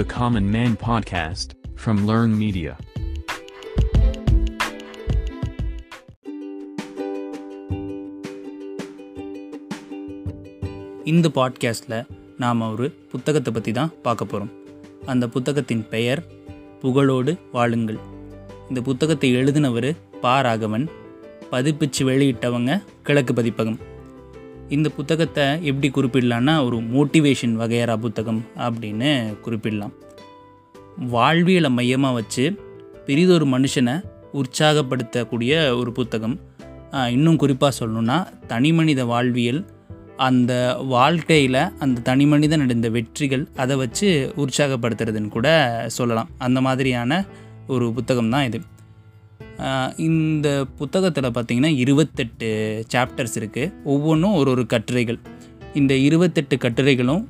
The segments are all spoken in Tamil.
the Common Man podcast from Learn Media. இந்த பாட்காஸ்டில் நாம் ஒரு புத்தகத்தை பற்றி தான் பார்க்க போகிறோம் அந்த புத்தகத்தின் பெயர் புகழோடு வாழுங்கள். இந்த புத்தகத்தை எழுதினவர் பா. ராகவன். பதிப்பிச்சு வெளியிட்டவங்க கிழக்கு பதிப்பகம். இந்த புத்தகத்தை எப்படி குறிப்பிடலான்னா ஒரு மோட்டிவேஷன் வகையறா புத்தகம் அப்படின்னு குறிப்பிடலாம். வாழ்வியலை மையமாக வச்சு பெரிதொரு மனுஷனை உற்சாகப்படுத்தக்கூடிய ஒரு புத்தகம். இன்னும் குறிப்பாக சொல்லணுன்னா தனிமனித வாழ்வியல் அந்த வாழ்க்கையில் அந்த தனிமனிதன் அடைந்த வெற்றிகள் அதை வச்சு உற்சாகப்படுத்துறதுன்னு கூட சொல்லலாம். அந்த மாதிரியான ஒரு புத்தகம் தான் இது. இந்த புத்தகத்தில் பார்த்திங்கன்னா இருபத்தெட்டு சாப்டர்ஸ் இருக்குது ஒவ்வொன்றும் ஒரு ஒரு கட்டுரைகள். இந்த இருபத்தெட்டு கட்டுரைகளும்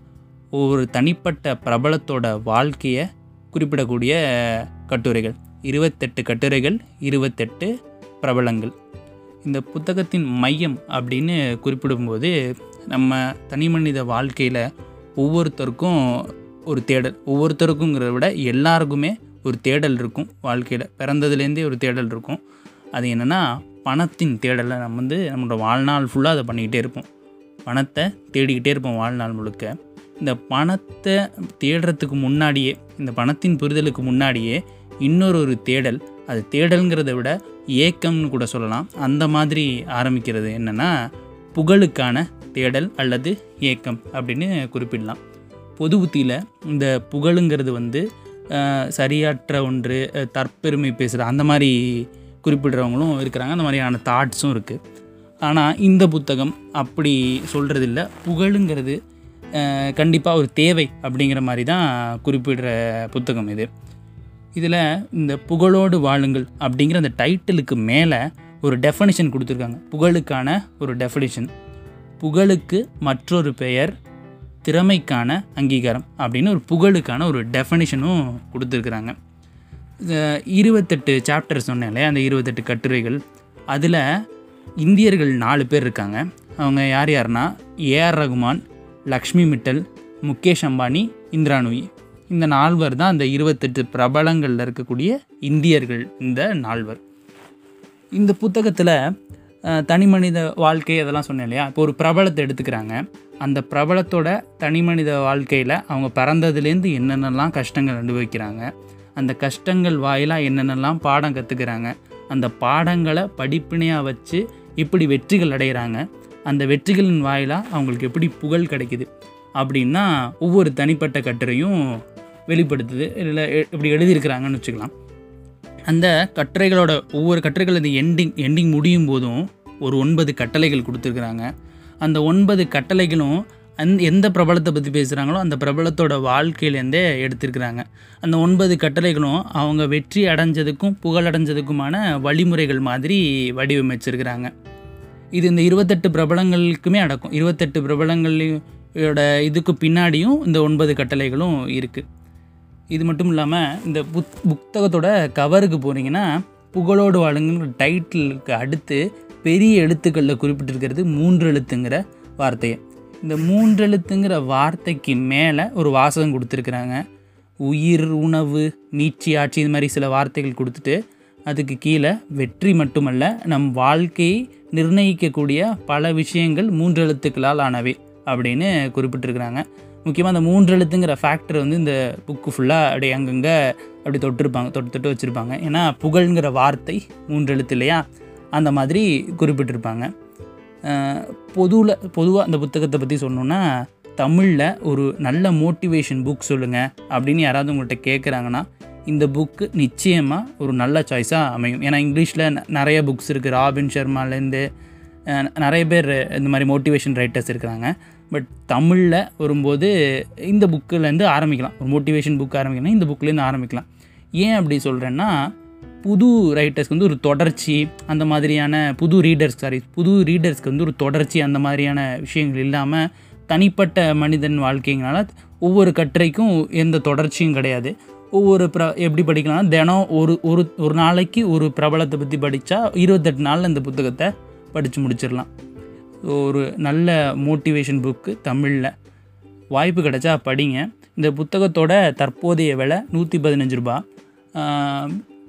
ஒவ்வொரு தனிப்பட்ட பிரபலத்தோட வாழ்க்கையை குறிப்பிடக்கூடிய கட்டுரைகள். இருபத்தெட்டு கட்டுரைகள் இருபத்தெட்டு பிரபலங்கள். இந்த புத்தகத்தின் மையம் அப்படின்னு குறிப்பிடும்போது நம்ம தனி மனித வாழ்க்கையில் ஒவ்வொருத்தருக்கும் ஒரு தேடல். ஒவ்வொருத்தருக்குங்கிறத விட எல்லாருக்குமே ஒரு தேடல் இருக்கும் வாழ்க்கையில். பிறந்ததுலேருந்தே ஒரு தேடல் இருக்கும். அது என்னென்னா பணத்தின் தேடலை நம்ம வந்து நம்மளோட வாழ்நாள் ஃபுல்லாக அதை பண்ணிக்கிட்டே இருப்போம். பணத்தை தேடிக்கிட்டே இருப்போம் வாழ்நாள் முழுக்க. இந்த பணத்தை தேடுறதுக்கு முன்னாடியே இந்த பணத்தின் புரிதலுக்கு முன்னாடியே இன்னொரு ஒரு தேடல். அது தேடல்ங்கிறத விட ஏக்கம்னு கூட சொல்லலாம். அந்த மாதிரி ஆரம்பிக்கிறது என்னென்னா புகழுக்கான தேடல் அல்லது ஏக்கம் அப்படின்னு குறிப்பிடலாம். பொது புத்தியில் இந்த புகழுங்கிறது வந்து சரியாற்ற ஒன்று தற்பெருமை பேசுகிற அந்த மாதிரி குறிப்பிடுறவங்களும் இருக்கிறாங்க. அந்த மாதிரியான தாட்ஸும் இருக்குது ஆனால் இந்த புத்தகம் அப்படி சொல்கிறதில்ல புகழுங்கிறது கண்டிப்பாக ஒரு தேவை அப்படிங்கிற மாதிரி தான் குறிப்பிடுற புத்தகம் இது. இதில் இந்த புகழோடு வாழுங்கள் அப்படிங்கிற அந்த டைட்டிலுக்கு மேலே ஒரு டெஃபனிஷன் கொடுத்துருக்காங்க. புகழுக்கான ஒரு டெஃபனிஷன் புகழுக்கு மற்றொரு பெயர் திறமைக்கான அங்கீகாரம் அப்படின்னு ஒரு புகழுக்கான ஒரு டெஃபனிஷனும் கொடுத்துருக்குறாங்க. இந்த இருபத்தெட்டு சாப்டர் சொன்னேன் இல்லையா அந்த இருபத்தெட்டு கட்டுரைகள். அதில் இந்தியர்கள் நாலு பேர் இருக்காங்க. அவங்க யார் யாருன்னா ஏஆர் ரகுமான் லக்ஷ்மி மிட்டல் முகேஷ் அம்பானி இந்திராநூயி இந்த நால்வர் தான் அந்த இருபத்தெட்டு பிரபலங்களில் இருக்கக்கூடிய இந்தியர்கள் இந்த நால்வர். இந்த புத்தகத்தில் தனிமனித வாழ்க்கை அதெல்லாம் சொன்னேன் இல்லையா? இப்போ ஒரு பிரபலத்தை எடுத்துக்கிறாங்க. அந்த பிரபலத்தோட தனிமனித வாழ்க்கையில் அவங்க பிறந்ததுலேருந்து என்னென்னலாம் கஷ்டங்கள் அனுபவிக்கிறாங்க. அந்த கஷ்டங்கள் வாயிலாக என்னென்னலாம் பாடம் கற்றுக்கிறாங்க அந்த பாடங்களை படிப்பினையாக வச்சு இப்படி வெற்றிகள் அடைகிறாங்க அந்த வெற்றிகளின் வாயிலாக அவங்களுக்கு எப்படி புகழ் கிடைக்குது? அப்படின்னா ஒவ்வொரு தனிப்பட்ட கட்டுரையும் வெளிப்படுத்துது. இல்லை இப்படி எழுதியிருக்கிறாங்கன்னு வச்சுக்கலாம். அந்த கட்டுரைகளோட ஒவ்வொரு கட்டுரைகளது எண்டிங் எண்டிங் முடியும் போதும் ஒரு ஒன்பது கட்டளைகள் கொடுத்துருக்குறாங்க. அந்த ஒன்பது கட்டளைகளும் அந் எந்த பிரபலத்தை பற்றி பேசுகிறாங்களோ அந்த பிரபலத்தோட வாழ்க்கையிலேருந்தே எடுத்திருக்கிறாங்க. அந்த ஒன்பது கட்டளைகளும் அவங்க வெற்றி அடைஞ்சதுக்கும் புகழடைஞ்சதுக்குமான வழிமுறைகள் மாதிரி வடிவமைச்சிருக்கிறாங்க. இது இந்த இருபத்தெட்டு பிரபலங்களுக்குமே அடக்கும். இருபத்தெட்டு பிரபலங்களோட இதுக்கு பின்னாடியும் இந்த ஒன்பது கட்டளைகளும் இருக்குது இது மட்டும் இல்லாமல் இந்த புத் புத்தகத்தோட கவருக்கு போனீங்கன்னா புகழோடு வாழுங்கிற டைட்டிலுக்கு அடுத்து பெரிய எழுத்துக்களில் குறிப்பிட்டிருக்கிறது மூன்று எழுத்துங்கிற வார்த்தையை. இந்த மூன்று எழுத்துங்கிற வார்த்தைக்கு மேலே ஒரு வாசகம் கொடுத்துருக்குறாங்க. உயிர் உணவு மீட்சி ஆட்சி இது மாதிரி சில வார்த்தைகள் கொடுத்துட்டு அதுக்கு கீழே வெற்றி மட்டுமல்ல நம் வாழ்க்கையை நிர்ணயிக்கக்கூடிய பல விஷயங்கள் மூன்று எழுத்துக்களால் ஆனவை அப்படின்னு குறிப்பிட்டிருக்கிறாங்க. முக்கியமாக அந்த மூன்று எழுத்துங்கிற ஃபேக்டர் வந்து இந்த புக்கு ஃபுல்லாக அப்படியே அங்கங்கே அப்படி தொட்டிருப்பாங்க தொட்டு தொட்டு வச்சுருப்பாங்க. ஏன்னா புகழ்ங்கிற வார்த்தை மூன்று எழுத்து இல்லையா? அந்த மாதிரி குறிப்பிட்டிருப்பாங்க. பொதுவில் பொதுவாக அந்த புத்தகத்தை பற்றி சொல்லணுன்னா தமிழில் ஒரு நல்ல மோட்டிவேஷன் புக் சொல்லுங்கள் அப்படின்னு யாராவது உங்கள்கிட்ட கேட்குறாங்கன்னா இந்த புக்கு நிச்சயமாக ஒரு நல்ல சாய்ஸாக அமையும். ஏன்னா இங்கிலீஷில் ந- நிறைய புக்ஸ் இருக்குது ராபின் சர்மாலேருந்து நிறைய பேர் இந்த மாதிரி மோட்டிவேஷன் ரைட்டர்ஸ் இருக்கிறாங்க பட் தமிழில் வரும்போது இந்த புக்கிலேருந்து ஆரம்பிக்கலாம். ஒரு மோட்டிவேஷன் புக் ஆரம்பிக்கலாம் இந்த புக்லேருந்து ஆரம்பிக்கலாம். ஏன் அப்படி சொல்கிறேன்னா புது ரைட்டர்ஸ்க்கு வந்து ஒரு தொடர்ச்சி அந்த மாதிரியான புது ரீடர்ஸ் சாரி புது ரீடர்ஸ்க்கு வந்து ஒரு தொடர்ச்சி அந்த மாதிரியான விஷயங்கள் இல்லாமல் தனிப்பட்ட மனிதன் வாழ்க்கைங்கனால ஒவ்வொரு கட்டுரைக்கும் எந்த தொடர்ச்சியும் கிடையாது. ஒவ்வொரு ப்ர எப்படி படிக்கலாம்னா தினம் ஒரு ஒரு ஒரு நாளைக்கு ஒரு பிரபலத்தை பற்றி படித்தா இருபத்தெட்டு நாளில் இந்த புத்தகத்தை படித்து முடிச்சிடலாம். ஒரு நல்ல மோட்டிவேஷன் புக்கு தமிழில். வாய்ப்பு கிடைச்சா படிங்க. இந்த புத்தகத்தோட தற்போதைய விலை நூற்றி பதினஞ்சு ரூபா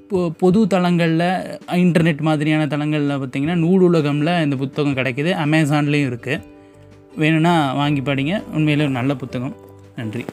பொ- பொது தளங்களில் இன்டர்நெட் மாதிரியான தளங்களில் பார்த்திங்கன்னா நூலுலகமில் இந்த புத்தகம் கிடைக்கிது. அமேசான்லேயும் இருக்குது வேணும்னா வாங்கி படிங்க. உண்மையிலே ஒரு நல்ல புத்தகம். நன்றி.